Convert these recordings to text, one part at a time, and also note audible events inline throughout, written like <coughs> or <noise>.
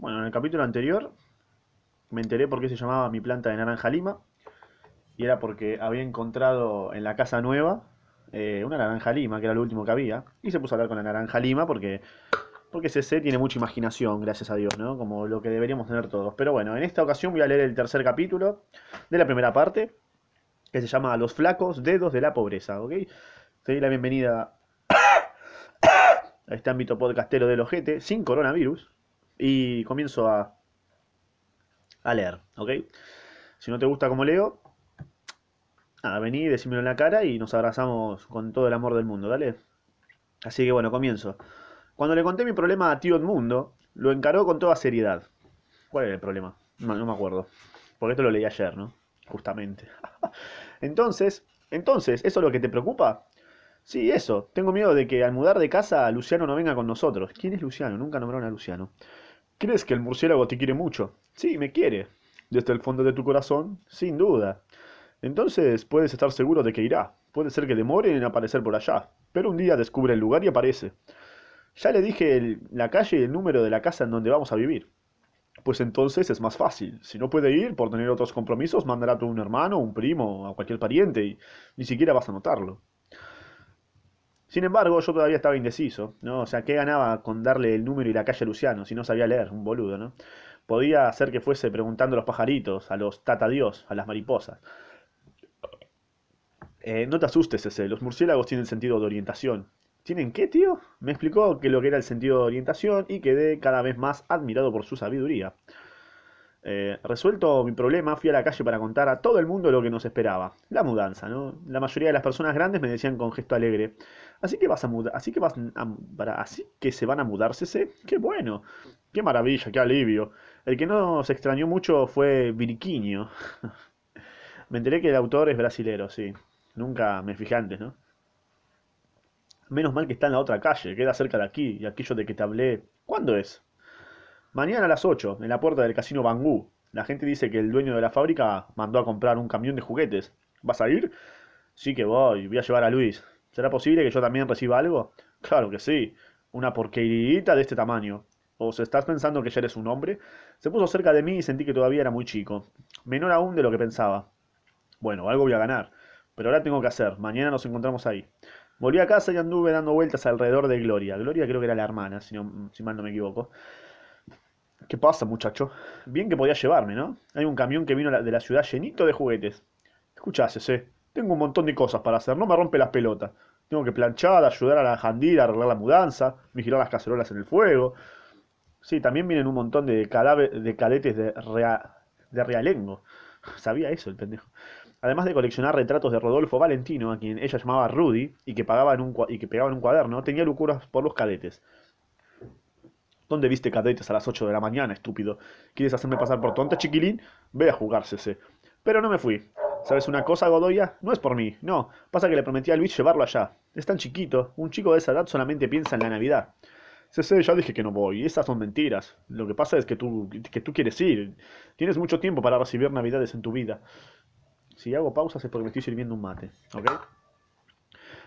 Bueno, en el capítulo anterior me enteré por qué se llamaba mi planta de naranja lima. Y era porque había encontrado en la casa nueva eh, una naranja lima, que era lo último que había. Y se puso a hablar con la naranja lima porque, porque CC tiene mucha imaginación, gracias a Dios, ¿no? Como lo que deberíamos tener todos. Pero bueno, en esta ocasión voy a leer el tercer capítulo de la primera parte, que se llama Los flacos dedos de la pobreza, ¿ok? Te doy la bienvenida <coughs> a este ámbito podcastero del ojete, sin coronavirus. Y comienzo a, a leer, ¿ok? Si no te gusta como leo, nada, vení, decímelo en la cara y nos abrazamos con todo el amor del mundo, ¿dale? Así que bueno, comienzo. Cuando le conté mi problema a tío Edmundo, lo encaró con toda seriedad. ¿Cuál era el problema? No, no me acuerdo. Porque esto lo leí ayer, ¿no? Justamente. <laughs> entonces, entonces, ¿eso es lo que te preocupa? Sí, eso. Tengo miedo de que al mudar de casa Luciano no venga con nosotros. ¿Quién es Luciano? Nunca nombraron a Luciano. ¿Crees que el murciélago te quiere mucho? Sí, me quiere. Desde el fondo de tu corazón, sin duda. Entonces puedes estar seguro de que irá. Puede ser que demore en aparecer por allá, pero un día descubre el lugar y aparece. Ya le dije el- la calle y el número de la casa en donde vamos a vivir. Pues entonces es más fácil. Si no puede ir por tener otros compromisos, mandará a tu un hermano, un primo, a cualquier pariente y ni siquiera vas a notarlo. Sin embargo, yo todavía estaba indeciso, ¿no? O sea, ¿qué ganaba con darle el número y la calle a Luciano si no sabía leer? Un boludo, ¿no? Podía hacer que fuese preguntando a los pajaritos, a los tatadios, a las mariposas. Eh, no te asustes, ese. Los murciélagos tienen sentido de orientación. ¿Tienen qué, tío? Me explicó que lo que era el sentido de orientación y quedé cada vez más admirado por su sabiduría. Eh, resuelto mi problema, fui a la calle para contar a todo el mundo lo que nos esperaba. La mudanza, ¿no? La mayoría de las personas grandes me decían con gesto alegre. Así que vas a mudar, así que vas para- así que se van a mudarse. Qué bueno, qué maravilla, qué alivio. El que no se extrañó mucho fue Viriquinho. <laughs> Me enteré que el autor es brasilero, sí. Nunca me fijé antes, ¿no? Menos mal que está en la otra calle, queda cerca de aquí, y aquello de que te hablé. ¿Cuándo es? Mañana a las 8, en la puerta del casino Bangú. La gente dice que el dueño de la fábrica mandó a comprar un camión de juguetes. ¿Vas a ir? Sí que voy, voy a llevar a Luis. ¿Será posible que yo también reciba algo? Claro que sí. Una porquerita de este tamaño. ¿O se estás pensando que ya eres un hombre? Se puso cerca de mí y sentí que todavía era muy chico. Menor aún de lo que pensaba. Bueno, algo voy a ganar. Pero ahora tengo que hacer. Mañana nos encontramos ahí. Volví a casa y anduve dando vueltas alrededor de Gloria. Gloria creo que era la hermana, si, no- si mal no me equivoco. ¿Qué pasa, muchacho? Bien que podías llevarme, ¿no? Hay un camión que vino de la ciudad llenito de juguetes. Escuchá, CC, tengo un montón de cosas para hacer, no me rompe las pelotas. Tengo que planchar, ayudar a la jandira arreglar la mudanza, vigilar las cacerolas en el fuego. Sí, también vienen un montón de, de cadetes de, rea- de realengo. <laughs> Sabía eso el pendejo. Además de coleccionar retratos de Rodolfo Valentino, a quien ella llamaba Rudy, y que, pagaba en un, y que pegaba en un cuaderno, tenía locuras por los cadetes. ¿Dónde viste cadetes a las 8 de la mañana, estúpido? ¿Quieres hacerme pasar por tonta, chiquilín? Ve a jugarse ese. Pero no me fui. ¿Sabes una cosa, Godoya? No es por mí, no. Pasa que le prometí a Luis llevarlo allá. Es tan chiquito. Un chico de esa edad solamente piensa en la Navidad. Sí, ya dije que no voy. Esas son mentiras. Lo que pasa es que tú, que tú quieres ir. Tienes mucho tiempo para recibir Navidades en tu vida. Si hago pausas es porque me estoy sirviendo un mate, ¿ok?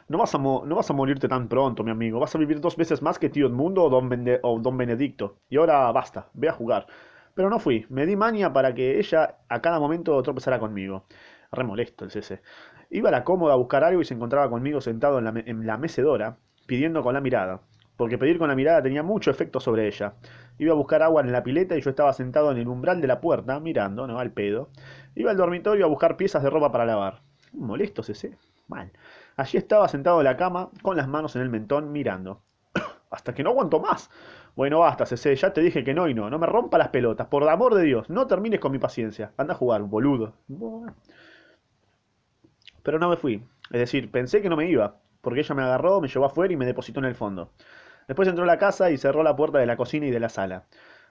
No vas a, no vas a morirte tan pronto, mi amigo. Vas a vivir dos veces más que tío Edmundo o don, o don Benedicto. Y ahora basta, ve a jugar. Pero no fui. Me di maña para que ella a cada momento tropezara conmigo. Re molesto el CC. Iba a la cómoda a buscar algo y se encontraba conmigo sentado en la, en la mecedora, pidiendo con la mirada. Porque pedir con la mirada tenía mucho efecto sobre ella. Iba a buscar agua en la pileta y yo estaba sentado en el umbral de la puerta, mirando, ¿no? Al pedo. Iba al dormitorio a buscar piezas de ropa para lavar. Molesto CC. Mal. Allí estaba sentado en la cama, con las manos en el mentón, mirando. <coughs> Hasta que no aguanto más. Bueno, basta, CC, ya te dije que no y no. No me rompa las pelotas, por el amor de Dios. No termines con mi paciencia. Anda a jugar, boludo. Pero no me fui. Es decir, pensé que no me iba, porque ella me agarró, me llevó afuera y me depositó en el fondo. Después entró a la casa y cerró la puerta de la cocina y de la sala.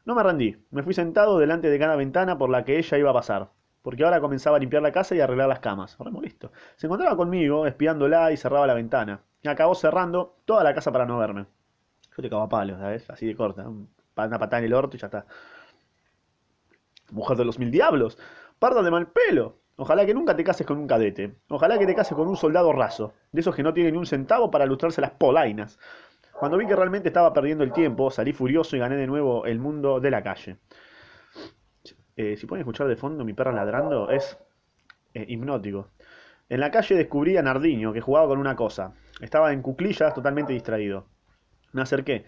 No me rendí. Me fui sentado delante de cada ventana por la que ella iba a pasar. Porque ahora comenzaba a limpiar la casa y a arreglar las camas. Re molesto. Se encontraba conmigo, espiándola y cerraba la ventana. Y acabó cerrando toda la casa para no verme. Yo te cago a palos, ¿sabes? Así de corta. Un- Una patada en el orto y ya está. Mujer de los mil diablos. Parda de mal pelo. Ojalá que nunca te cases con un cadete. Ojalá que te cases con un soldado raso. De esos que no tienen ni un centavo para lustrarse las polainas. Cuando vi que realmente estaba perdiendo el tiempo, salí furioso y gané de nuevo el mundo de la calle. Eh, si pueden escuchar de fondo mi perra ladrando, es eh, hipnótico. En la calle descubrí a Nardiño, que jugaba con una cosa. Estaba en cuclillas, totalmente distraído. Me acerqué.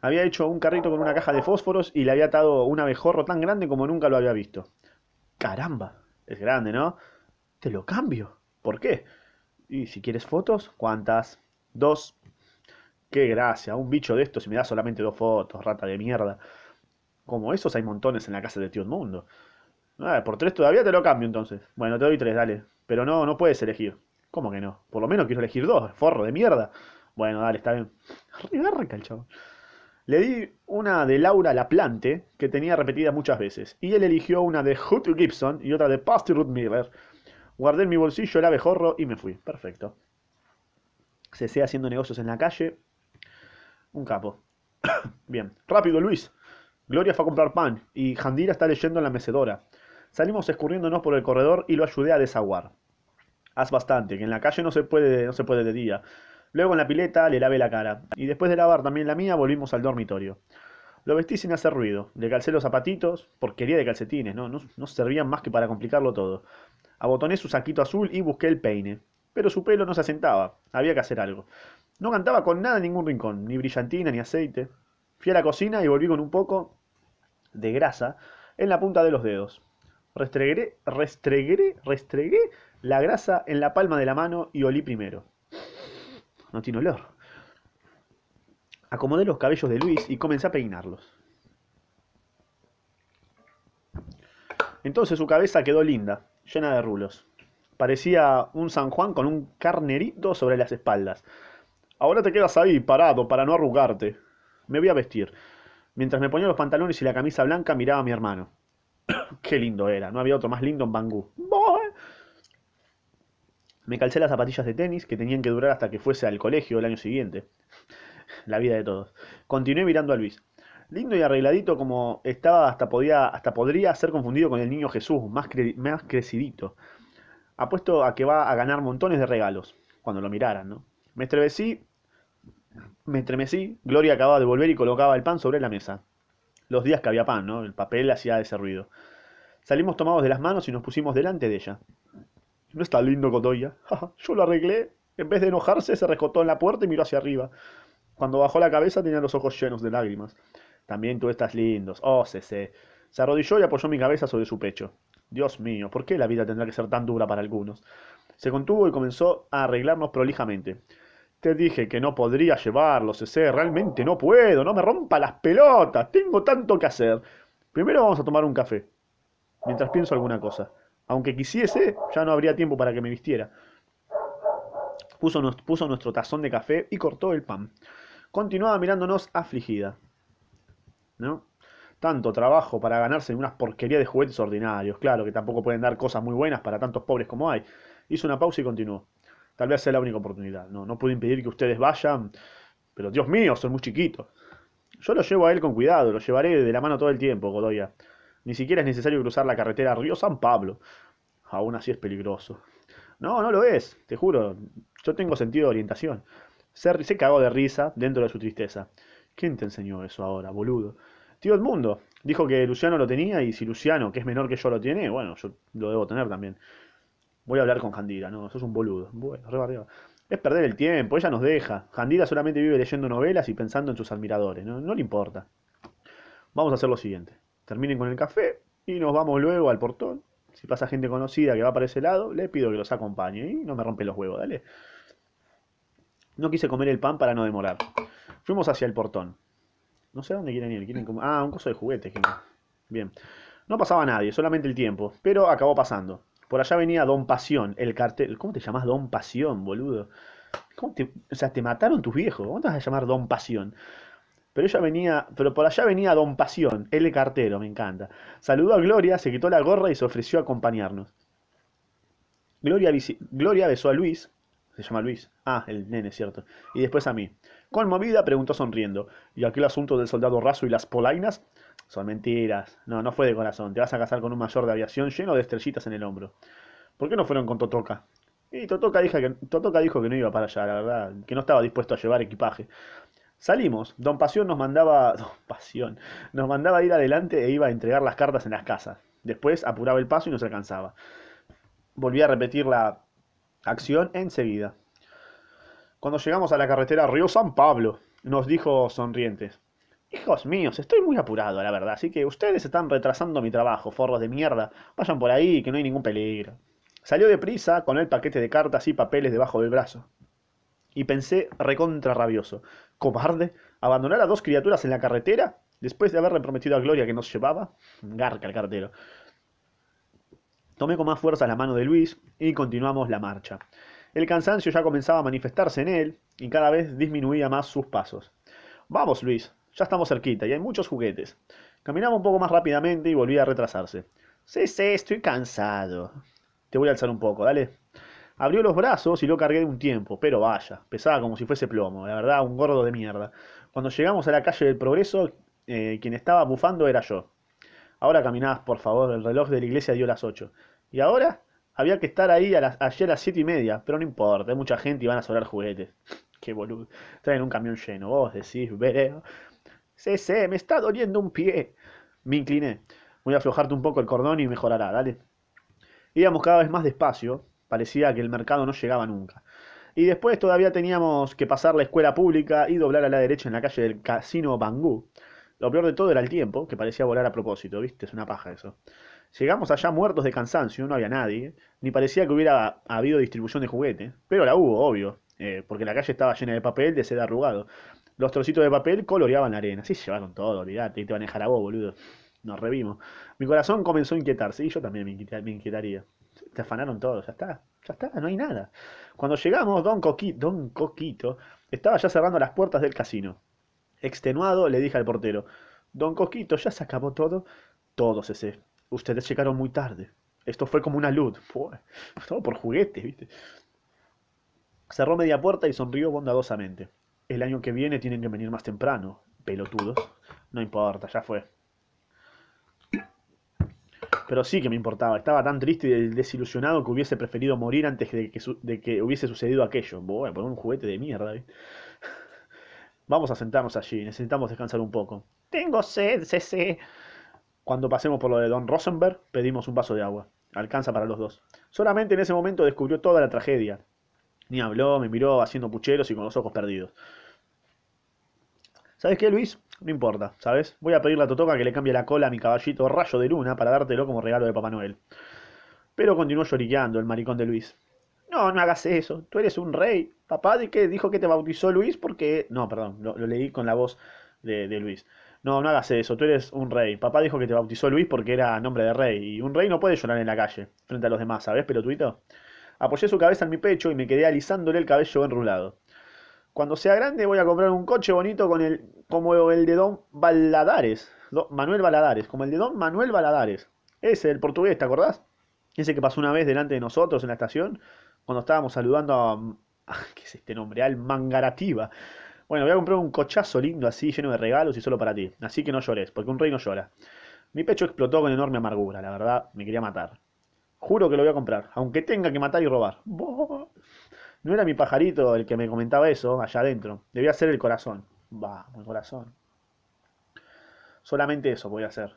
Había hecho un carrito con una caja de fósforos y le había atado un abejorro tan grande como nunca lo había visto. Caramba, es grande, ¿no? Te lo cambio. ¿Por qué? Y si quieres fotos, ¿cuántas? Dos. Qué gracia, un bicho de estos y me da solamente dos fotos, rata de mierda. Como esos hay montones en la casa de tío Mundo. Ah, por tres todavía te lo cambio entonces. Bueno, te doy tres, dale. Pero no, no puedes elegir. ¿Cómo que no? Por lo menos quiero elegir dos, forro de mierda. Bueno, dale, está bien. Arranca el chavo. Le di una de Laura Laplante, que tenía repetida muchas veces, y él eligió una de Hood Gibson y otra de Pasty Ruth Miller. Guardé en mi bolsillo el abejorro y me fui. Perfecto. Cesé haciendo negocios en la calle. Un capo. <coughs> Bien. Rápido, Luis. Gloria fue a comprar pan y Jandira está leyendo en la mecedora. Salimos escurriéndonos por el corredor y lo ayudé a desaguar. Haz bastante, que en la calle no se puede, no se puede de día. Luego en la pileta le lavé la cara. Y después de lavar también la mía, volvimos al dormitorio. Lo vestí sin hacer ruido. Le calcé los zapatitos, porquería de calcetines, ¿no? No, no servían más que para complicarlo todo. Abotoné su saquito azul y busqué el peine. Pero su pelo no se asentaba. Había que hacer algo. No cantaba con nada en ningún rincón, ni brillantina ni aceite. Fui a la cocina y volví con un poco de grasa en la punta de los dedos. Restregué, restregué, restregué la grasa en la palma de la mano y olí primero. No tiene olor. Acomodé los cabellos de Luis y comencé a peinarlos. Entonces su cabeza quedó linda, llena de rulos. Parecía un San Juan con un carnerito sobre las espaldas. Ahora te quedas ahí, parado, para no arrugarte. Me voy a vestir. Mientras me ponía los pantalones y la camisa blanca, miraba a mi hermano. <coughs> Qué lindo era, no había otro más lindo en Bangú. Me calcé las zapatillas de tenis que tenían que durar hasta que fuese al colegio el año siguiente. <laughs> La vida de todos. Continué mirando a Luis. Lindo y arregladito como estaba, hasta, podía, hasta podría ser confundido con el niño Jesús, más, más crecidito. Apuesto a que va a ganar montones de regalos, cuando lo miraran, ¿no? Me estremecí me estremecí, Gloria acababa de volver y colocaba el pan sobre la mesa. Los días que había pan, ¿no? El papel hacía ese ruido. Salimos tomados de las manos y nos pusimos delante de ella. ¿No está lindo, Godoya? <laughs> Yo lo arreglé. En vez de enojarse, se rescotó en la puerta y miró hacia arriba. Cuando bajó la cabeza tenía los ojos llenos de lágrimas. También tú estás lindo. Oh, Cece. Se arrodilló y apoyó mi cabeza sobre su pecho. Dios mío, ¿por qué la vida tendrá que ser tan dura para algunos? Se contuvo y comenzó a arreglarnos prolijamente. Te dije que no podría llevarlo, CC. Realmente no puedo. No me rompa las pelotas. Tengo tanto que hacer. Primero vamos a tomar un café. Mientras pienso alguna cosa. Aunque quisiese, ya no habría tiempo para que me vistiera. Puso, nuestro tazón de café y cortó el pan. Continuaba mirándonos afligida. ¿No? Tanto trabajo para ganarse unas porquerías de juguetes ordinarios. Claro que tampoco pueden dar cosas muy buenas para tantos pobres como hay. Hizo una pausa y continuó. Tal vez sea la única oportunidad. No, no puedo impedir que ustedes vayan, pero Dios mío, son muy chiquitos. Yo lo llevo a él con cuidado, lo llevaré de la mano todo el tiempo, Godoya. Ni siquiera es necesario cruzar la carretera Río San Pablo. Aún así es peligroso. No, no lo es, te juro. Yo tengo sentido de orientación. Se, se cagó de risa dentro de su tristeza. ¿Quién te enseñó eso ahora, boludo? Tío Edmundo. Dijo que Luciano lo tenía y si Luciano, que es menor que yo, lo tiene, bueno, yo lo debo tener también. Voy a hablar con Jandira, no, sos un boludo. Bueno, arriba, Es perder el tiempo, ella nos deja. Jandira solamente vive leyendo novelas y pensando en sus admiradores, no le importa. Vamos a hacer lo siguiente. Terminen con el café y nos vamos luego al portón. Si pasa gente conocida que va para ese lado, le pido que los acompañe y no me rompe los huevos, dale. No quise comer el pan para no demorar. Fuimos hacia el portón. No sé a dónde quieren ir. ¿Quieren Ah, un coso de juguetes. Bien. No pasaba nadie, solamente el tiempo. Pero acabó pasando. Por allá venía Don Pasión, el cartel. ¿Cómo te llamas Don Pasión, boludo? ¿Cómo te... O sea, te mataron tus viejos. ¿Cómo te vas a llamar Don Pasión? Pero ella venía, pero por allá venía Don Pasión, el cartero, me encanta. Saludó a Gloria, se quitó la gorra y se ofreció a acompañarnos. Gloria, Gloria besó a Luis, se llama Luis, ah, el nene, cierto, y después a mí. Conmovida preguntó sonriendo, ¿y aquel asunto del soldado raso y las polainas? Son mentiras. No, no fue de corazón. Te vas a casar con un mayor de aviación lleno de estrellitas en el hombro. ¿Por qué no fueron con Totoca? Y Totoca dijo que, Totoca dijo que no iba para allá, la verdad, que no estaba dispuesto a llevar equipaje. Salimos. Don Pasión nos mandaba. <laughs> Don Pasión. Nos mandaba ir adelante e iba a entregar las cartas en las casas. Después apuraba el paso y nos alcanzaba. Volví a repetir la acción enseguida. Cuando llegamos a la carretera Río San Pablo, nos dijo sonrientes. Hijos míos, estoy muy apurado, la verdad, así que ustedes están retrasando mi trabajo, forros de mierda. Vayan por ahí, que no hay ningún peligro. Salió deprisa con el paquete de cartas y papeles debajo del brazo. Y pensé recontra rabioso. ¿Cobarde? ¿Abandonar a dos criaturas en la carretera? Después de haberle prometido a Gloria que nos llevaba. Garca el cartero. Tomé con más fuerza la mano de Luis y continuamos la marcha. El cansancio ya comenzaba a manifestarse en él y cada vez disminuía más sus pasos. Vamos, Luis, ya estamos cerquita y hay muchos juguetes. Caminaba un poco más rápidamente y volvía a retrasarse. Sí, sí, estoy cansado. Te voy a alzar un poco, dale. Abrió los brazos y lo cargué un tiempo, pero vaya, pesaba como si fuese plomo, la verdad, un gordo de mierda. Cuando llegamos a la calle del Progreso, eh, quien estaba bufando era yo. Ahora caminás, por favor, el reloj de la iglesia dio las ocho. ¿Y ahora? Había que estar ahí las, ayer a las siete y media, pero no importa, hay mucha gente y van a sobrar juguetes. <laughs> Qué boludo. Traen un camión lleno, vos decís, veré. Sí, sí, me está doliendo un pie. Me incliné. Voy a aflojarte un poco el cordón y mejorará, dale. Íbamos cada vez más despacio, parecía que el mercado no llegaba nunca. Y después todavía teníamos que pasar la escuela pública y doblar a la derecha en la calle del Casino Bangú. Lo peor de todo era el tiempo, que parecía volar a propósito, ¿viste? Es una paja eso. Llegamos allá muertos de cansancio, no había nadie, ni parecía que hubiera habido distribución de juguete, pero la hubo, obvio, eh, porque la calle estaba llena de papel de seda arrugado. Los trocitos de papel coloreaban la arena, sí, llevaron todo, olvídate, y te van a dejar a vos, boludo. Nos revimos. Mi corazón comenzó a inquietarse, y yo también me, inquietaría. Te afanaron todos, ya está, ya está, no hay nada. Cuando llegamos, Don Don Coquito estaba ya cerrando las puertas del casino. Extenuado, le dije al portero, Don Coquito, ¿ya se acabó todo? Todos ese Ustedes llegaron muy tarde. Esto fue como una luz. Fue todo por juguete, ¿viste? Cerró media puerta y sonrió bondadosamente. El año que viene tienen que venir más temprano, pelotudos. No importa, ya fue. Pero sí que me importaba. Estaba tan triste y desilusionado que hubiese preferido morir antes de que, de que hubiese sucedido aquello. Bueno, por un juguete de mierda. ¿viste? <laughs> Vamos a sentarnos allí. Necesitamos descansar un poco. Tengo sed, cc. Cuando pasemos por lo de Don Rosenberg, pedimos un vaso de agua. Alcanza para los dos. Solamente en ese momento descubrió toda la tragedia. Ni habló, me miró haciendo pucheros y con los ojos perdidos. ¿Sabes qué, Luis? No importa, ¿sabes? Voy a pedirle a Totoca que le cambie la cola a mi caballito rayo de luna para dártelo como regalo de Papá Noel. Pero continuó lloriqueando el maricón de Luis. No, no hagas eso. Tú eres un rey. Papá de qué dijo que te bautizó Luis porque... No, perdón, lo, leí con la voz de Luis. No, no hagas eso, tú eres un rey. Papá dijo que te bautizó Luis porque era nombre de rey. Y un rey no puede llorar en la calle, frente a los demás, ¿sabes, pelotuito? Apoyé su cabeza en mi pecho y me quedé alisándole el cabello enrulado. Cuando sea grande voy a comprar un coche bonito con el, como el de Don Baladares. Manuel Baladares, como el de Don Manuel Baladares. Ese, el portugués, ¿te acordás? Ese que pasó una vez delante de nosotros en la estación, cuando estábamos saludando a... <laughs> ¿Qué es este nombre? Al Mangarativa. Bueno, voy a comprar un cochazo lindo así, lleno de regalos y solo para ti. Así que no llores, porque un rey no llora. Mi pecho explotó con enorme amargura, la verdad, me quería matar. Juro que lo voy a comprar, aunque tenga que matar y robar. No era mi pajarito el que me comentaba eso allá adentro. Debía ser el corazón. Va, el corazón. Solamente eso voy a hacer.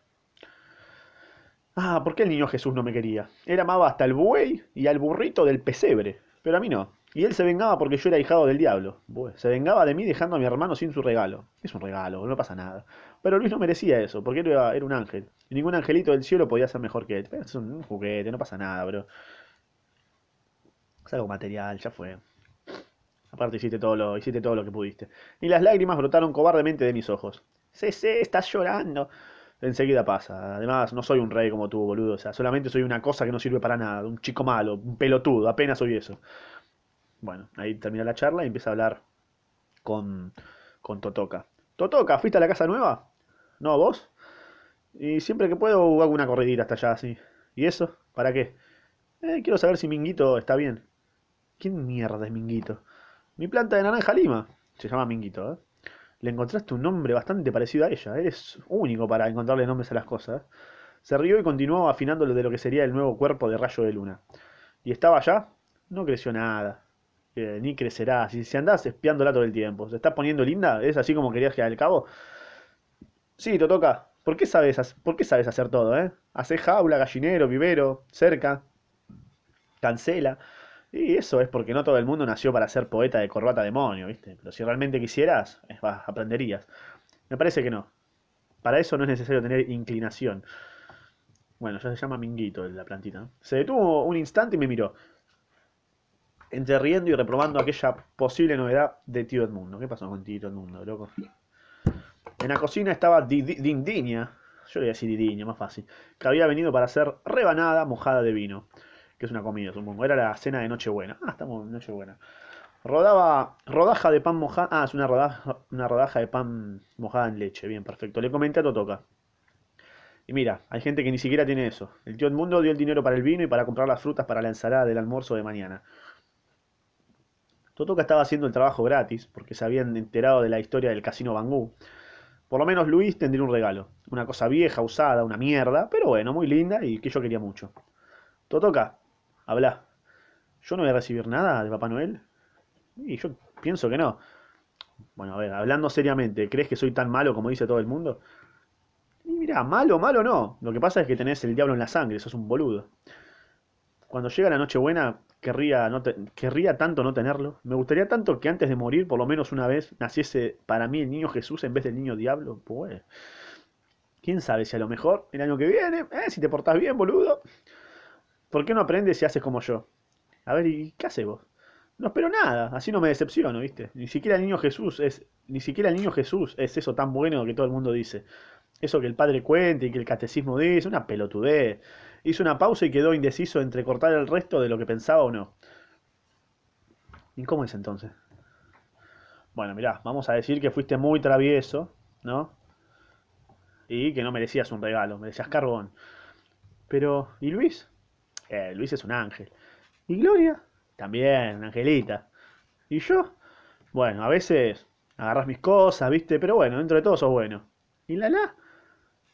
Ah, ¿por qué el niño Jesús no me quería? Él amaba hasta el buey y al burrito del pesebre, pero a mí no. Y él se vengaba porque yo era hijado del diablo. se vengaba de mí dejando a mi hermano sin su regalo. Es un regalo, no pasa nada. Pero Luis no merecía eso, porque era, era un ángel. Y ningún angelito del cielo podía ser mejor que él. es un, juguete, no pasa nada, pero... Es algo material, ya fue. Aparte hiciste todo lo, hiciste todo lo que pudiste. Y las lágrimas brotaron cobardemente de mis ojos. sé, estás llorando. Enseguida pasa. Además, no soy un rey como tú, boludo. O sea, solamente soy una cosa que no sirve para nada. Un chico malo, un pelotudo. Apenas soy eso. Bueno, ahí termina la charla y empieza a hablar con, con Totoca. Totoca, ¿fuiste a la casa nueva? No, ¿vos? Y siempre que puedo hago una corridita hasta allá, así. ¿Y eso? ¿Para qué? Eh, quiero saber si Minguito está bien. ¿Quién mierda es Minguito? Mi planta de naranja lima. Se llama Minguito, ¿eh? Le encontraste un nombre bastante parecido a ella. Eres único para encontrarle nombres a las cosas. Se rió y continuó afinándole de lo que sería el nuevo cuerpo de rayo de luna. ¿Y estaba allá? No creció nada. eh, ni crecerá. Si, si andás espiándola todo el tiempo, se está poniendo linda, es así como querías que al cabo. Sí, Totoka, ¿por qué sabes, por qué sabes hacer todo, eh? Jaula, gallinero, vivero, cerca, cancela. Y eso es porque no todo el mundo nació para ser poeta de corbata demonio, ¿viste? Pero si realmente quisieras, aprenderías. Me parece que no. Para eso no es necesario tener inclinación. Bueno, ya se llama Minguito la plantita. Se detuvo un instante y me miró, entre riendo y reprobando aquella posible novedad de tío Edmundo. ¿Qué pasó con tío Edmundo, loco? En la cocina estaba Di- Di- Dindiña, yo le voy a decir Didiña, más fácil, que había venido para hacer rebanada mojada de vino, que es una comida, supongo. Era la cena de Nochebuena. Ah, estamos en Nochebuena. Rodaba rodaja de pan mojada. Ah, es una rodaja, una rodaja de pan mojada en leche. Bien, perfecto. Le comenté a Totoka. Y mira, hay gente que ni siquiera tiene eso. El tío Edmundo dio el dinero para el vino y para comprar las frutas para la ensalada del almuerzo de mañana. Totoka estaba haciendo el trabajo gratis, porque se habían enterado de la historia del casino Bangú. Por lo menos Luis tendría un regalo. Una cosa vieja, usada, una mierda, pero bueno, muy linda y que yo quería mucho. Totoka, habla. ¿Yo no voy a recibir nada de Papá Noel? Y yo pienso que no. Bueno, a ver, hablando seriamente, ¿crees que soy tan malo como dice todo el mundo? Y mira, malo, malo no. Lo que pasa es que tenés el diablo en la sangre, sos un boludo. Cuando llega la Nochebuena, querría, no te- querría tanto no tenerlo. Me gustaría tanto que antes de morir, por lo menos una vez, naciese para mí el niño Jesús en vez del niño diablo. Pues, quién sabe si a lo mejor el año que viene, eh, si te portás bien, boludo. ¿Por qué no aprendes y haces como yo? A ver, ¿y qué haces vos? No espero nada, así no me decepciono, ¿viste? Ni siquiera el niño Jesús es, ni siquiera el niño Jesús es eso tan bueno que todo el mundo dice. Eso que el padre cuenta y que el catecismo dice, una pelotudez. Hizo una pausa y quedó indeciso entre cortar el resto de lo que pensaba o no. ¿Y cómo es entonces? Bueno, mirá, vamos a decir que fuiste muy travieso, ¿no? Y que no merecías un regalo, merecías carbón. Pero, ¿y Luis? Eh, Luis es un ángel. ¿Y Gloria? También, una angelita. ¿Y yo? Bueno, a veces agarras mis cosas, ¿viste? Pero bueno, dentro de todo sos bueno. ¿Y Lala?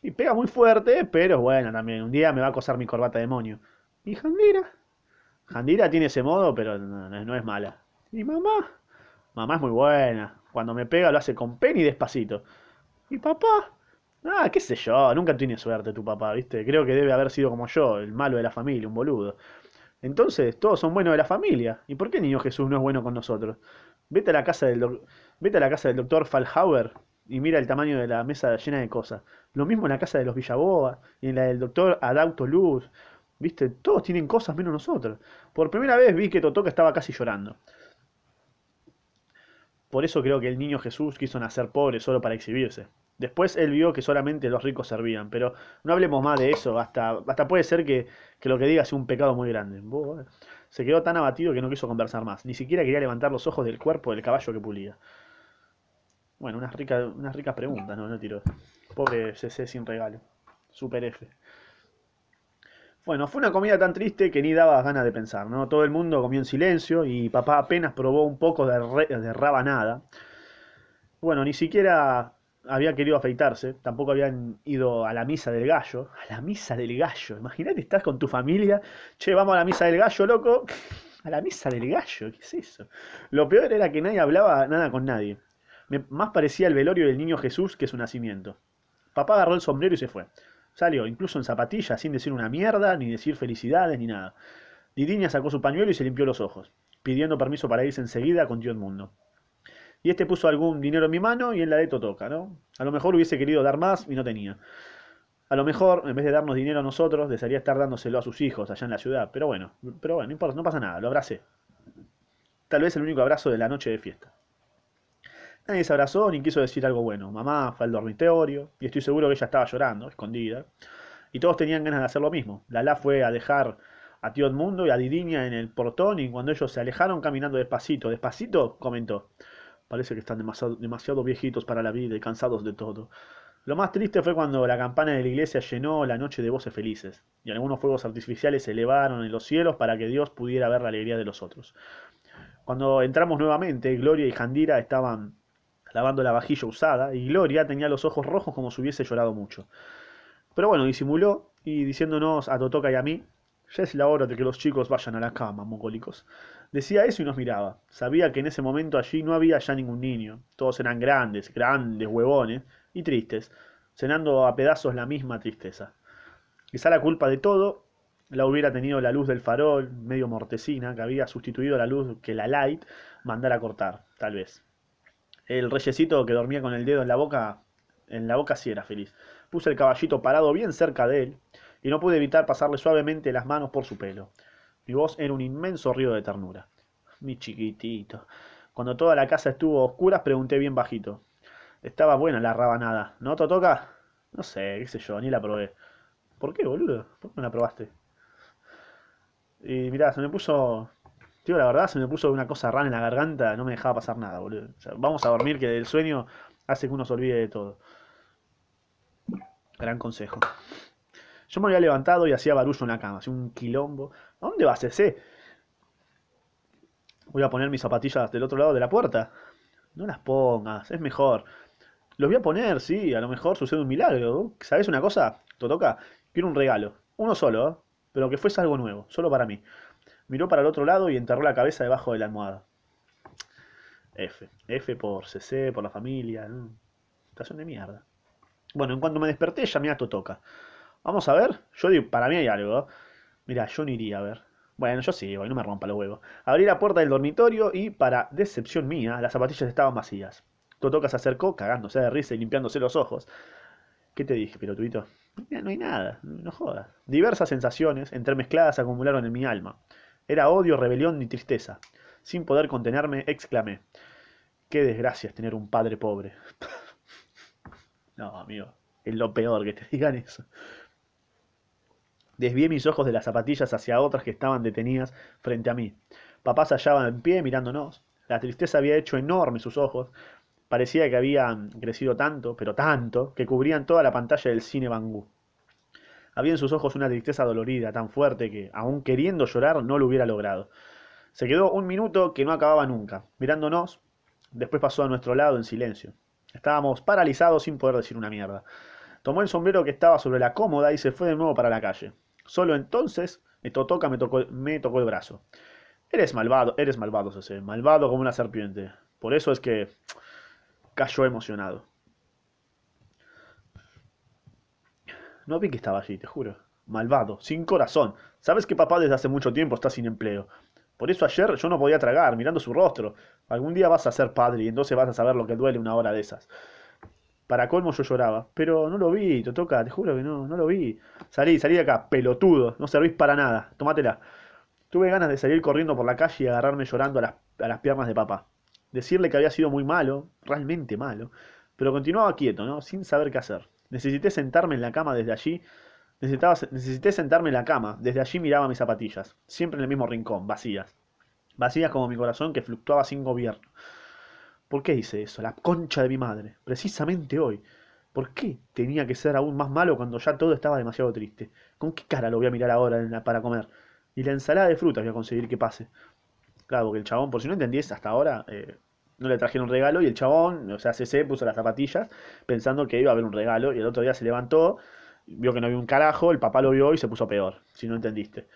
Y pega muy fuerte, pero bueno, también. Un día me va a acosar mi corbata demonio. ¿Y Jandira? Jandira tiene ese modo, pero no, no- no es mala. ¿Y mamá? Mamá es muy buena. Cuando me pega lo hace con pena y despacito. ¿Y papá? Ah, qué sé yo, nunca tiene suerte tu papá, ¿viste? Creo que debe haber sido como yo, el malo de la familia, un boludo. Entonces, todos son buenos de la familia. ¿Y por qué niño Jesús no es bueno con nosotros? Vete a la casa del, doc- Vete a la casa del doctor Fallhauer y mira el tamaño de la mesa llena de cosas. Lo mismo en la casa de los Villaboa y en la del doctor Adauto Luz. ¿Viste? Todos tienen cosas menos nosotros. Por primera vez vi que Totoka estaba casi llorando. Por eso creo que el niño Jesús quiso nacer pobre solo para exhibirse. Después él vio que solamente los ricos servían, pero no hablemos más de eso, hasta, hasta puede ser que, que lo que diga sea un pecado muy grande. Buah, Se quedó tan abatido que no quiso conversar más, ni siquiera quería levantar los ojos del cuerpo del caballo que pulía. Bueno, unas ricas, unas ricas preguntas, ¿no? No tiró. Pobre CC sin regalo. Super F. Bueno, fue una comida tan triste que ni daba ganas de pensar, ¿no? Todo el mundo comió en silencio y papá apenas probó un poco de, de rabanada. Bueno, ni siquiera había querido afeitarse, tampoco habían ido a la misa del gallo. A la misa del gallo, imagínate, estás con tu familia, che, vamos a la misa del gallo, loco. <laughs> A la misa del gallo, ¿qué es eso? Lo peor era que nadie hablaba nada con nadie. Más parecía el velorio del niño Jesús que su nacimiento. Papá agarró el sombrero y se fue. Salió, incluso en zapatillas, sin decir una mierda, ni decir felicidades, ni nada. Didiña sacó su pañuelo y se limpió los ojos, pidiendo permiso para irse enseguida con tío Edmundo. Y este puso algún dinero en mi mano y en la de Totoka, ¿no? A lo mejor hubiese querido dar más y no tenía. A lo mejor, en vez de darnos dinero a nosotros, desearía estar dándoselo a sus hijos allá en la ciudad. Pero bueno, pero bueno, no importa, no pasa nada, lo abracé. Tal vez el único abrazo de la noche de fiesta. Nadie se abrazó ni quiso decir algo bueno. Mamá fue al dormitorio y estoy seguro que ella estaba llorando, escondida. Y todos tenían ganas de hacer lo mismo. Lala fue a dejar a tío Edmundo y a Didiña en el portón y cuando ellos se alejaron caminando despacito, despacito, comentó. Parece que están demasiado, demasiado viejitos para la vida y cansados de todo. Lo más triste fue cuando la campana de la iglesia llenó la noche de voces felices, y algunos fuegos artificiales se elevaron en los cielos para que Dios pudiera ver la alegría de los otros. Cuando entramos nuevamente, Gloria y Jandira estaban lavando la vajilla usada, y Gloria tenía los ojos rojos como si hubiese llorado mucho. Pero bueno, disimuló, y diciéndonos a Totoka y a mí, Ya es la hora de que los chicos vayan a la cama, mogólicos. Decía eso y nos miraba. Sabía que en ese momento allí no había ya ningún niño. Todos eran grandes, grandes, huevones y tristes, cenando a pedazos la misma tristeza. Quizá la culpa de todo la hubiera tenido la luz del farol, medio mortecina, que había sustituido la luz que la light mandara a cortar, tal vez. El reyesito que dormía con el dedo en la boca, en la boca sí era feliz. Puse el caballito parado bien cerca de él y no pude evitar pasarle suavemente las manos por su pelo. Mi voz era un inmenso río de ternura. Mi chiquitito. Cuando toda la casa estuvo a oscuras, pregunté bien bajito. Estaba buena la rabanada, ¿no, Totoca? No sé, qué sé yo, ni la probé. ¿Por qué, boludo? ¿Por qué no la probaste? Y mirá, se me puso. Tío, la verdad, se me puso una cosa rara en la garganta, no me dejaba pasar nada, boludo. Vamos a dormir, que el sueño hace que uno se olvide de todo. Gran consejo. Yo me había levantado y hacía barullo en la cama, hacía un quilombo. ¿A dónde vas, ese? Voy a poner mis zapatillas del otro lado de la puerta. No las pongas, es mejor. Los voy a poner, sí, a lo mejor sucede un milagro. ¿Sabes una cosa? Totoca, quiero un regalo. Uno solo, ¿eh? pero que fuese algo nuevo, solo para mí. Miró para el otro lado y enterró la cabeza debajo de la almohada. F. F por CC, por la familia. Estación de mierda. Bueno, en cuanto me desperté, llamé a Totoca. Vamos a ver. Yo digo, para mí hay algo. Mira, yo no iría a ver. Bueno, yo sí, no me rompa los huevos. Abrí la puerta del dormitorio y, para decepción mía, las zapatillas estaban vacías. Totoca se acercó, cagándose de risa y limpiándose los ojos. ¿Qué te dije, pilotudito? No hay nada, no jodas. Diversas sensaciones, entremezcladas, acumularon en mi alma. Era odio, rebelión y tristeza. Sin poder contenerme, exclamé. Qué desgracia es tener un padre pobre. <laughs> no, amigo, es lo peor que te digan eso. Desvié mis ojos de las zapatillas hacia otras que estaban detenidas frente a mí. Papá se hallaba en pie mirándonos. La tristeza había hecho enormes sus ojos. Parecía que habían crecido tanto, pero tanto, que cubrían toda la pantalla del cine Bangú. Había en sus ojos una tristeza dolorida, tan fuerte que, aun queriendo llorar, no lo hubiera logrado. Se quedó un minuto que no acababa nunca, mirándonos, después pasó a nuestro lado en silencio. Estábamos paralizados sin poder decir una mierda. Tomó el sombrero que estaba sobre la cómoda y se fue de nuevo para la calle. Solo entonces Totoca me tocó, me tocó el brazo. Eres malvado, eres malvado, Cese, malvado como una serpiente. Por eso es que cayó emocionado. No vi que estaba allí, te juro. Malvado, sin corazón. Sabes que papá desde hace mucho tiempo está sin empleo. Por eso ayer yo no podía tragar, mirando su rostro. Algún día vas a ser padre y entonces vas a saber lo que duele una hora de esas. Para colmo yo lloraba. Pero no lo vi, te toca, te juro que no, no lo vi. Salí, salí de acá, pelotudo. No servís para nada. Tómatela. Tuve ganas de salir corriendo por la calle y agarrarme llorando a las, a las piernas de papá. Decirle que había sido muy malo, realmente malo. Pero continuaba quieto, ¿no? Sin saber qué hacer. Necesité sentarme en la cama desde allí. Necesitaba, necesité sentarme en la cama. Desde allí miraba mis zapatillas. Siempre en el mismo rincón, vacías. Vacías como mi corazón que fluctuaba sin gobierno. ¿Por qué hice eso? La concha de mi madre. Precisamente hoy. ¿Por qué tenía que ser aún más malo cuando ya todo estaba demasiado triste? ¿Con qué cara lo voy a mirar ahora para comer? Y la ensalada de frutas voy a conseguir que pase. Claro, porque el chabón, por si no entendiese hasta ahora, eh, no le trajeron un regalo y el chabón, o sea, CC puso las zapatillas pensando que iba a haber un regalo y el otro día se levantó, vio que no había un carajo, el papá lo vio y se puso peor, si no entendiste.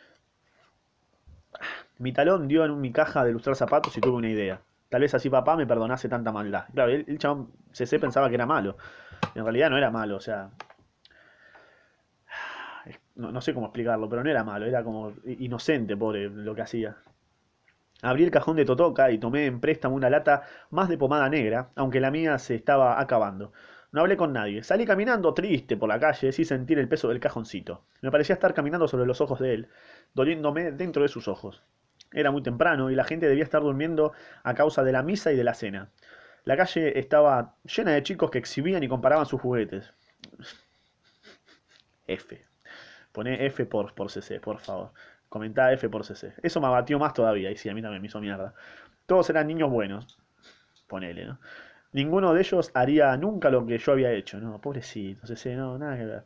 Mi talón dio en mi caja de lustrar zapatos y tuve una idea. Tal vez así papá me perdonase tanta maldad. Claro, el, chabón CC pensaba que era malo. En realidad no era malo, o sea... No, no, sé cómo explicarlo, pero no era malo, era como inocente, pobre, lo que hacía. Abrí el cajón de Totoca y tomé en préstamo una lata más de pomada negra, aunque la mía se estaba acabando. No hablé con nadie. Salí caminando triste por la calle sin sentir el peso del cajoncito. Me parecía estar caminando sobre los ojos de él, doliéndome dentro de sus ojos. Era muy temprano y la gente debía estar durmiendo a causa de la misa y de la cena. La calle estaba llena de chicos que exhibían y comparaban sus juguetes. F. Pone F por, por CC, por favor. Comentá F por CC. Eso me abatió más todavía. Y sí, a mí también me hizo mierda. Todos eran niños buenos. Ponele, ¿no? Ninguno de ellos haría nunca lo que yo había hecho, ¿no? Pobrecito, CC, no, nada que ver.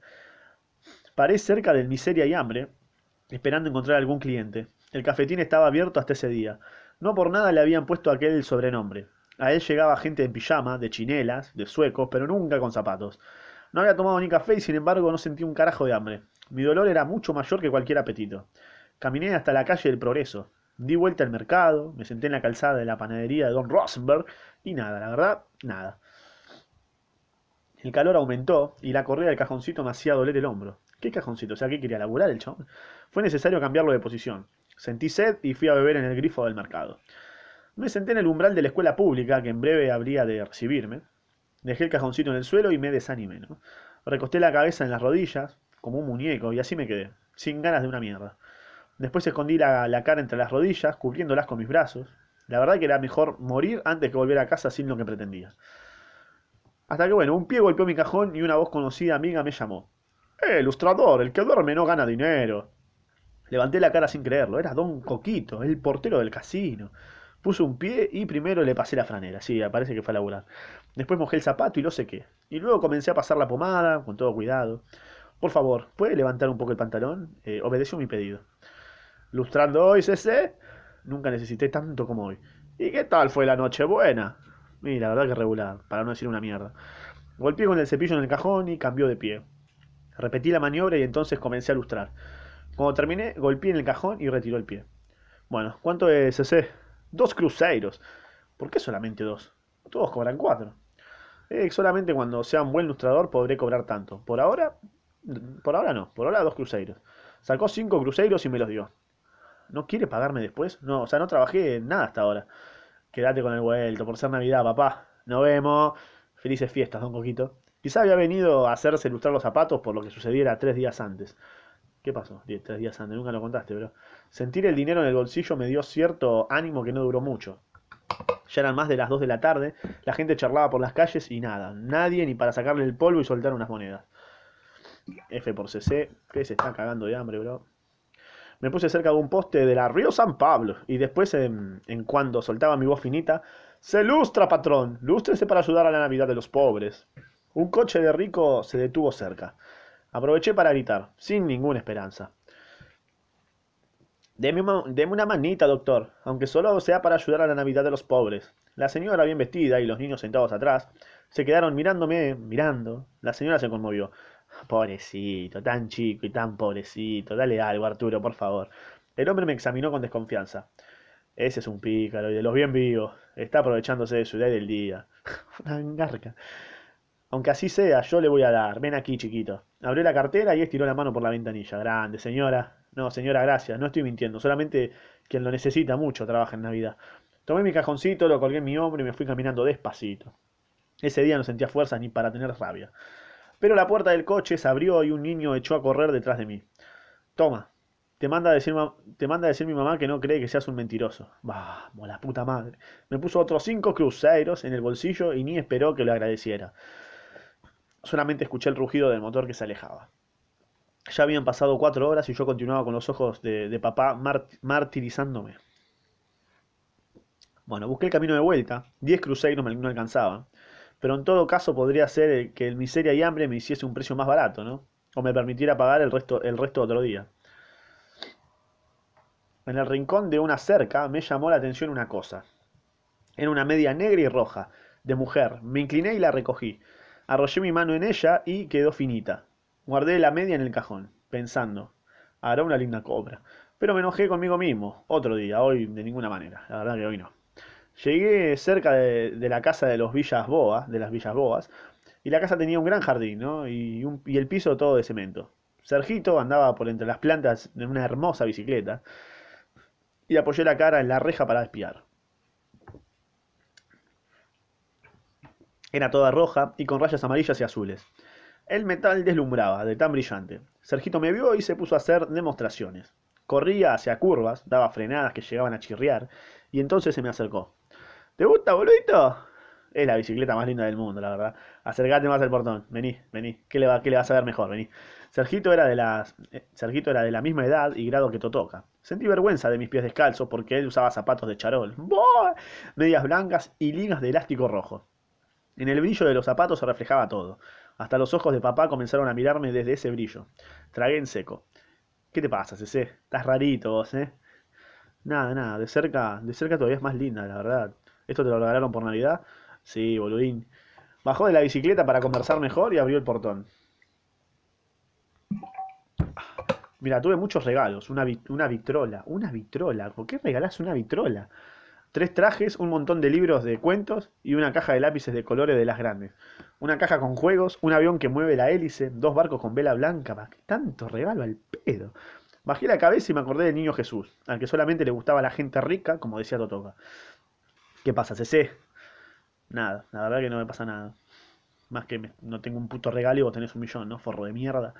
Paré cerca del miseria y hambre, esperando encontrar algún cliente. El cafetín estaba abierto hasta ese día. No por nada le habían puesto aquel sobrenombre. A él llegaba gente en pijama, de chinelas, de suecos, pero nunca con zapatos. No había tomado ni café y sin embargo no sentí un carajo de hambre. Mi dolor era mucho mayor que cualquier apetito. Caminé hasta la calle del Progreso. Di vuelta al mercado, me senté en la calzada de la panadería de Don Rosenberg y nada, la verdad, nada. El calor aumentó y la correa del cajoncito me hacía doler el hombro. ¿Qué cajoncito? O sea, ¿qué quería laburar el chabón? Fue necesario cambiarlo de posición. Sentí sed y fui a beber en el grifo del mercado. Me senté en el umbral de la escuela pública, que en breve habría de recibirme. Dejé el cajoncito en el suelo y me desanimé. Recosté la cabeza en las rodillas, como un muñeco, y así me quedé, sin ganas de una mierda. Después escondí la, la cara entre las rodillas, cubriéndolas con mis brazos. La verdad que era mejor morir antes que volver a casa sin lo que pretendía. Hasta que, bueno, un pie golpeó mi cajón y una voz conocida amiga me llamó. ¡Eh, ilustrador! El que duerme no gana dinero. Levanté la cara sin creerlo. Era Don Coquito, el portero del casino. Puse un pie y primero le pasé la franera. Sí, parece que fue a laburar. Después mojé el zapato y lo sequé. Y luego comencé a pasar la pomada, con todo cuidado. Por favor, ¿puede levantar un poco el pantalón? Eh, obedeció mi pedido. Lustrando hoy, CC. Nunca necesité tanto como hoy. ¿Y qué tal fue la noche buena? Y la verdad que regular, para no decir una mierda. Golpeé con el cepillo en el cajón y cambió de pie. Repetí la maniobra y entonces comencé a lustrar. Cuando terminé, golpeé en el cajón y retiró el pie. Bueno, ¿cuánto es ese? Dos cruceros. ¿Por qué solamente dos? Todos cobran cuatro. Eh, solamente cuando sea un buen lustrador podré cobrar tanto. Por ahora, por ahora no. Por ahora dos cruceros. Sacó cinco cruceros y me los dio. ¿No quiere pagarme después? No, o sea, no trabajé nada hasta ahora. Quédate con el vuelto, por ser Navidad, papá. Nos vemos. Felices fiestas, don Coquito. Quizá había venido a hacerse ilustrar los zapatos por lo que sucediera tres días antes. ¿Qué pasó? tres días antes, nunca lo contaste, bro. Sentir el dinero en el bolsillo me dio cierto ánimo que no duró mucho. Ya eran más de las dos de la tarde, la gente charlaba por las calles y nada, nadie ni para sacarle el polvo y soltar unas monedas. F por CC, que se está cagando de hambre, bro. Me puse cerca de un poste de la Río San Pablo y después, en, en cuando soltaba mi voz finita, se lustra, patrón, lústrese para ayudar a la Navidad de los pobres. Un coche de rico se detuvo cerca. Aproveché para gritar, sin ninguna esperanza. Deme, una manita, doctor, aunque solo sea para ayudar a la Navidad de los pobres. La señora bien vestida y los niños sentados atrás se quedaron mirándome, mirando. La señora se conmovió. Pobrecito, tan chico y tan pobrecito. Dale algo, Arturo, por favor. El hombre me examinó con desconfianza. Ese es un pícaro y de los bien vivos. Está aprovechándose de su edad del día. <laughs> Una engarca. Aunque así sea, yo le voy a dar. Ven aquí, chiquito. Abrió la cartera y estiró la mano por la ventanilla. Grande, señora. No, señora, gracias. No estoy mintiendo. Solamente quien lo necesita mucho trabaja en Navidad. Tomé mi cajoncito, lo colgué en mi hombro y me fui caminando despacito. Ese día no sentía fuerza ni para tener rabia. Pero la puerta del coche se abrió y un niño echó a correr detrás de mí. Toma, te manda, a decir, te manda a decir mi mamá que no cree que seas un mentiroso. Vamos, la puta madre. Me puso otros cinco cruceros en el bolsillo y ni esperó que lo agradeciera. Solamente escuché el rugido del motor que se alejaba. Ya habían pasado cuatro horas y yo continuaba con los ojos de, papá martirizándome. Bueno, busqué el camino de vuelta. Diez cruceros me no alcanzaban. Pero en todo caso podría ser que el miseria y hambre me hiciese un precio más barato, ¿no? O me permitiera pagar el resto, el resto otro día. En el rincón de una cerca me llamó la atención una cosa. Era una media negra y roja, de mujer. Me incliné y la recogí. Arrollé mi mano en ella y quedó finita. Guardé la media en el cajón, pensando, hará una linda cobra. Pero me enojé conmigo mismo, otro día, hoy de ninguna manera, la verdad que hoy no. Llegué cerca de, la casa de los Villas Boas, de las Villas Boas, y la casa tenía un gran jardín, ¿no? Y, y el piso todo de cemento. Sergito andaba por entre las plantas en una hermosa bicicleta y apoyé la cara en la reja para espiar. Era toda roja y con rayas amarillas y azules. El metal deslumbraba de tan brillante. Sergito me vio y se puso a hacer demostraciones. Corría hacia curvas, daba frenadas que llegaban a chirriar, y entonces se me acercó. ¿Te gusta, boludito? Es la bicicleta más linda del mundo, la verdad. Acercate más al portón. Vení, vení. ¿Qué le, va, le vas a ver mejor? Vení. Sergito era, de las, eh, Sergito era de la misma edad y grado que Totoca. Sentí vergüenza de mis pies descalzos porque él usaba zapatos de charol, medias blancas y ligas de elástico rojo. En el brillo de los zapatos se reflejaba todo. Hasta los ojos de papá comenzaron a mirarme desde ese brillo. Tragué en seco. ¿Qué te pasa, Cece? Estás rarito vos, ¿eh? Nada, nada. De cerca, de cerca todavía es más linda, la verdad. ¿Esto te lo regalaron por Navidad? Sí, boludín. Bajó de la bicicleta para conversar mejor y abrió el portón. Mira, tuve muchos regalos. Una, vitrola. Una vitrola. ¿Por qué regalás una vitrola? Tres trajes, un montón de libros de cuentos y una caja de lápices de colores de las grandes. Una caja con juegos, un avión que mueve la hélice, dos barcos con vela blanca. qué tanto regalo al pedo? Bajé la cabeza y me acordé del niño Jesús, al que solamente le gustaba la gente rica, como decía Totoka. ¿Qué pasa, CC? Nada, la verdad que no me pasa nada. Más que no tengo un puto regalo y vos tenés un millón, ¿no? Forro de mierda.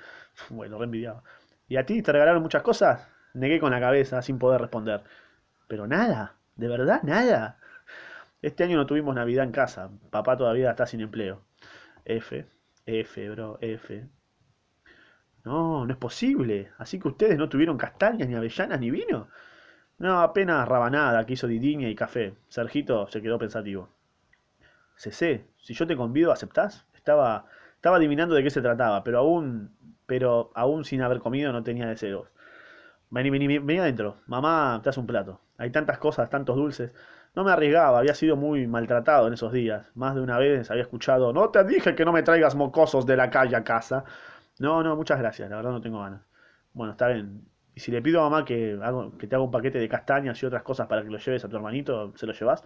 Bueno, re envidiado. ¿Y a ti te regalaron muchas cosas? Negué con la cabeza sin poder responder. Pero nada, de verdad, nada. Este año no tuvimos Navidad en casa. Papá todavía está sin empleo. F, F, bro, F. No, no es posible. Así que ustedes no tuvieron castañas, ni avellanas, ni vino. No, apenas rabanada que hizo Didiña y café. Sergito se quedó pensativo. CC, si yo te convido, ¿aceptás? Estaba, estaba adivinando de qué se trataba, pero aún, pero aún sin haber comido no tenía deseos. Vení, vení, vení adentro. Mamá, te hace un plato. Hay tantas cosas, tantos dulces. No me arriesgaba, había sido muy maltratado en esos días. Más de una vez había escuchado, no te dije que no me traigas mocosos de la calle a casa. No, no, muchas gracias, la verdad no tengo ganas. Bueno, está bien. Y si le pido a mamá que, que te haga un paquete de castañas y otras cosas para que lo lleves a tu hermanito, ¿se lo llevas?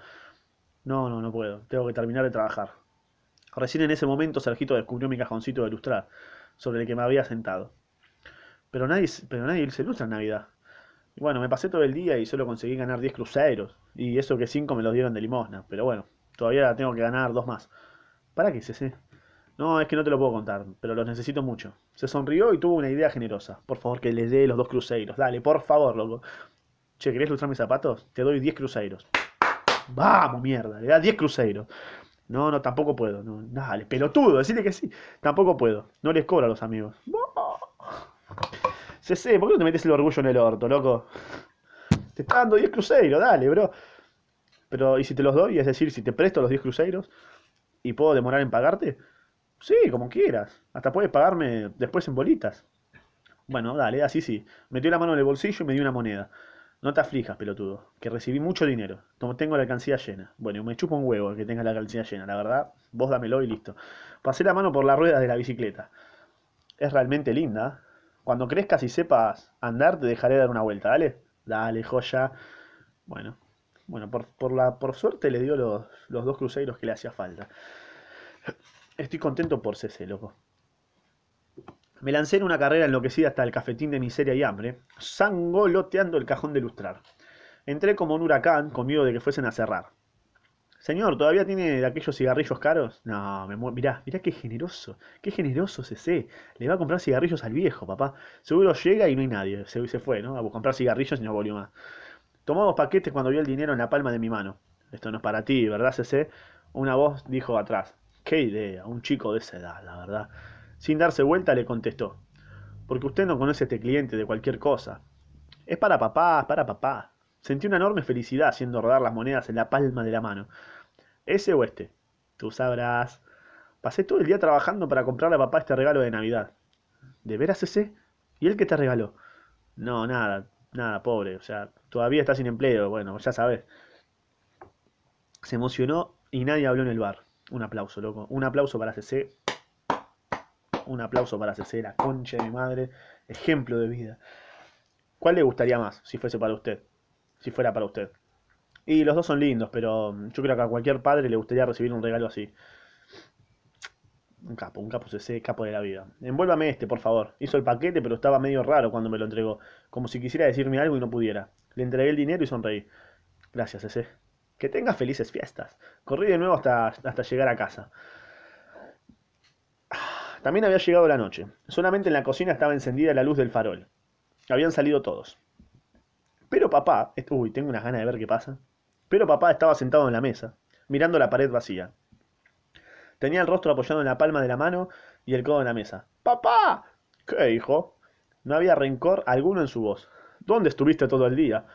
No, no, no puedo. Tengo que terminar de trabajar. Recién en ese momento Sergito descubrió mi cajoncito de ilustrar, sobre el que me había sentado. Pero nadie, pero nadie se ilustra en Navidad. Bueno, me pasé todo el día y solo conseguí ganar 10 cruceros. Y eso que 5 me los dieron de limosna. Pero bueno, todavía tengo que ganar dos más. ¿Para qué, CC? No, es que no te lo puedo contar, pero los necesito mucho. Se sonrió y tuvo una idea generosa. Por favor, que les dé los dos cruceros. Dale, por favor, loco. Che, ¿querés lustrar mis zapatos? Te doy 10 cruceros. Vamos, mierda, le da 10 cruceros. No, no, tampoco puedo. No, dale, pelotudo, decirle que sí. Tampoco puedo. No les cobro a los amigos. CC, ¿por qué no te metes el orgullo en el orto, loco? Te está dando 10 cruceros, dale, bro. Pero, ¿y si te los doy? Es decir, si te presto los 10 cruceros y puedo demorar en pagarte? Sí, como quieras. Hasta puedes pagarme después en bolitas. Bueno, dale, así sí. Metió la mano en el bolsillo y me dio una moneda. No te aflijas, pelotudo, que recibí mucho dinero. Tengo la alcancía llena. Bueno, me chupo un huevo que tenga la alcancía llena, la verdad. Vos dámelo y listo. Pasé la mano por la rueda de la bicicleta. Es realmente linda. Cuando crezcas y sepas andar, te dejaré dar una vuelta, ¿dale? Dale, joya. Bueno, bueno, por, la, por suerte le dio los, los dos cruceros que le hacía falta. Estoy contento por CC, loco. Me lancé en una carrera enloquecida hasta el cafetín de miseria y hambre, sangoloteando el cajón de lustrar. Entré como un huracán con miedo de que fuesen a cerrar. Señor, ¿todavía tiene aquellos cigarrillos caros? No, me Mirá, mirá qué generoso. Qué generoso CC. Le va a comprar cigarrillos al viejo, papá. Seguro llega y no hay nadie. Se, se fue, ¿no? A comprar cigarrillos y no volvió más. Tomó dos paquetes cuando vio el dinero en la palma de mi mano. Esto no es para ti, ¿verdad, CC? Una voz dijo atrás. Qué idea, un chico de esa edad, la verdad. Sin darse vuelta le contestó. Porque usted no conoce a este cliente de cualquier cosa. Es para papá, es para papá. Sentí una enorme felicidad haciendo rodar las monedas en la palma de la mano. ¿Ese o este? Tú sabrás. Pasé todo el día trabajando para comprarle a papá este regalo de Navidad. ¿De veras ese? ¿Y él qué te regaló? No, nada, nada, pobre. O sea, todavía está sin empleo. Bueno, ya sabes. Se emocionó y nadie habló en el bar. Un aplauso, loco. Un aplauso para CC. Un aplauso para CC, la concha de mi madre. Ejemplo de vida. ¿Cuál le gustaría más si fuese para usted? Si fuera para usted. Y los dos son lindos, pero yo creo que a cualquier padre le gustaría recibir un regalo así. Un capo, un capo ese capo de la vida. Envuélvame este, por favor. Hizo el paquete, pero estaba medio raro cuando me lo entregó. Como si quisiera decirme algo y no pudiera. Le entregué el dinero y sonreí. Gracias, ese. Que tengas felices fiestas. Corrí de nuevo hasta, hasta llegar a casa. También había llegado la noche. Solamente en la cocina estaba encendida la luz del farol. Habían salido todos. Pero papá, uy, tengo unas ganas de ver qué pasa. Pero papá estaba sentado en la mesa, mirando la pared vacía. Tenía el rostro apoyado en la palma de la mano y el codo en la mesa. ¡Papá! ¿Qué, hijo? No había rencor alguno en su voz. ¿Dónde estuviste todo el día?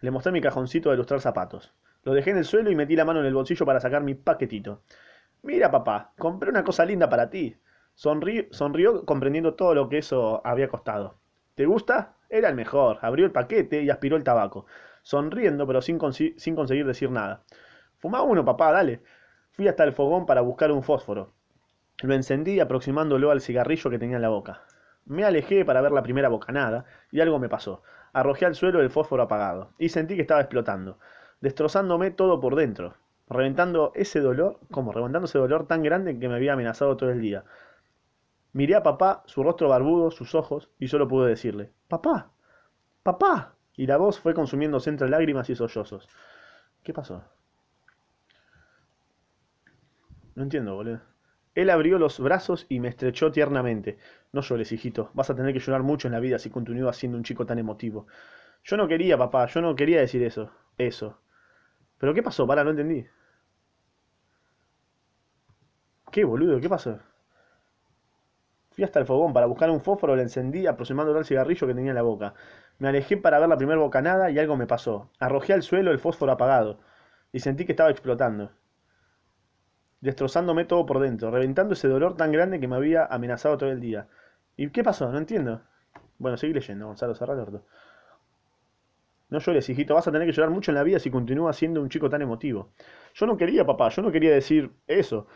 Le mostré mi cajoncito de lustrar zapatos. Lo dejé en el suelo y metí la mano en el bolsillo para sacar mi paquetito. Mira, papá, compré una cosa linda para ti. sonrió comprendiendo todo lo que eso había costado. ¿Te gusta? Era el mejor. Abrió el paquete y aspiró el tabaco, sonriendo pero sin, conseguir decir nada. Fuma uno, papá, dale. Fui hasta el fogón para buscar un fósforo. Lo encendí aproximándolo al cigarrillo que tenía en la boca. Me alejé para ver la primera bocanada y algo me pasó. Arrojé al suelo el fósforo apagado y sentí que estaba explotando, destrozándome todo por dentro, reventando ese dolor, como reventando ese dolor tan grande que me había amenazado todo el día. Miré a papá, su rostro barbudo, sus ojos, y solo pude decirle, Papá, papá. Y la voz fue consumiéndose entre lágrimas y sollozos. ¿Qué pasó? No entiendo, boludo. Él abrió los brazos y me estrechó tiernamente. No llores, hijito. Vas a tener que llorar mucho en la vida si continúas siendo un chico tan emotivo. Yo no quería, papá. Yo no quería decir eso. Eso. ¿Pero qué pasó? Para, no entendí. ¿Qué, boludo? ¿Qué pasó? Hasta el fogón para buscar un fósforo, le encendí aproximándolo al cigarrillo que tenía en la boca. Me alejé para ver la primera bocanada y algo me pasó. Arrojé al suelo el fósforo apagado y sentí que estaba explotando, destrozándome todo por dentro, reventando ese dolor tan grande que me había amenazado todo el día. ¿Y qué pasó? No entiendo. Bueno, seguí leyendo, Gonzalo, orto. No llores, hijito, vas a tener que llorar mucho en la vida si continúas siendo un chico tan emotivo. Yo no quería, papá, yo no quería decir eso.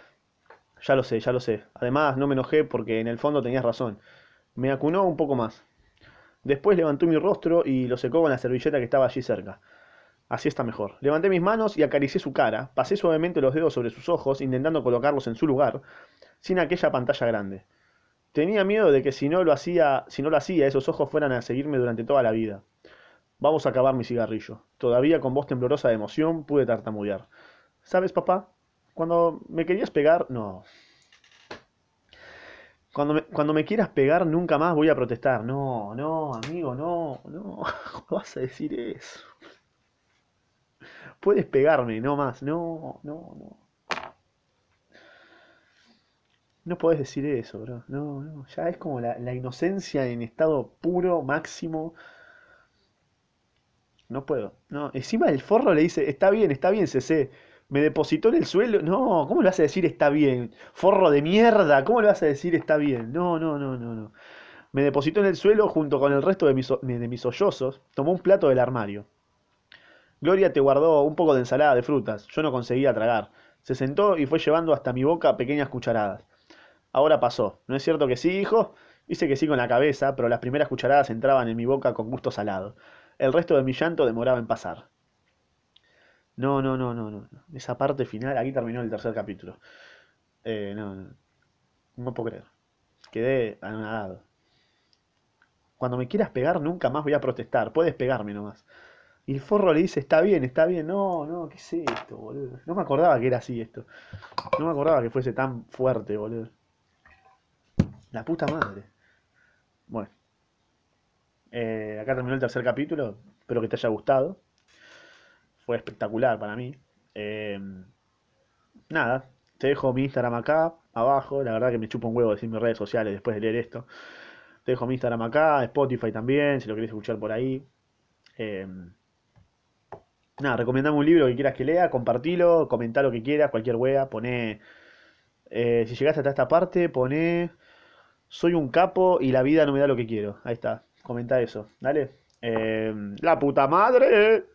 Ya lo sé, ya lo sé. Además, no me enojé porque en el fondo tenías razón. Me acunó un poco más. Después levantó mi rostro y lo secó con la servilleta que estaba allí cerca. Así está mejor. Levanté mis manos y acaricié su cara. Pasé suavemente los dedos sobre sus ojos, intentando colocarlos en su lugar, sin aquella pantalla grande. Tenía miedo de que si no lo hacía, si no lo hacía, esos ojos fueran a seguirme durante toda la vida. Vamos a acabar mi cigarrillo. Todavía con voz temblorosa de emoción pude tartamudear. ¿Sabes, papá? Cuando me querías pegar, no. Cuando me, cuando me quieras pegar, nunca más voy a protestar. No, no, amigo, no, no. ¿Cómo <laughs> vas a decir eso? Puedes pegarme, no más. No, no, no. No podés decir eso, bro. No, no. Ya es como la, la inocencia en estado puro, máximo. No puedo. No. Encima el forro le dice, está bien, está bien, CC. Me depositó en el suelo. No, ¿cómo le vas a decir está bien? Forro de mierda, ¿cómo le vas a decir está bien? No, no, no, no, no. Me depositó en el suelo junto con el resto de mis, de mis sollozos. Tomó un plato del armario. Gloria te guardó un poco de ensalada de frutas. Yo no conseguía tragar. Se sentó y fue llevando hasta mi boca pequeñas cucharadas. Ahora pasó. ¿No es cierto que sí, hijo? Hice que sí con la cabeza, pero las primeras cucharadas entraban en mi boca con gusto salado. El resto de mi llanto demoraba en pasar. No, no, no, no, no. Esa parte final, aquí terminó el tercer capítulo. Eh, no, no, no puedo creer. Quedé anonadado. Cuando me quieras pegar, nunca más voy a protestar. Puedes pegarme nomás. Y el forro le dice, está bien, está bien. No, no, ¿qué es esto, boludo? No me acordaba que era así esto. No me acordaba que fuese tan fuerte, boludo. La puta madre. Bueno, eh, acá terminó el tercer capítulo. Espero que te haya gustado. Fue espectacular para mí. Eh, nada, te dejo mi Instagram acá, abajo. La verdad que me chupa un huevo decir mis redes sociales después de leer esto. Te dejo mi Instagram acá, Spotify también, si lo querés escuchar por ahí. Eh, nada, recomendame un libro que quieras que lea, compartilo, comentá lo que quieras, cualquier wea, poné... eh, si llegaste hasta esta parte, poné... Soy un capo y la vida no me da lo que quiero. Ahí está, comenta eso, dale. La puta madre.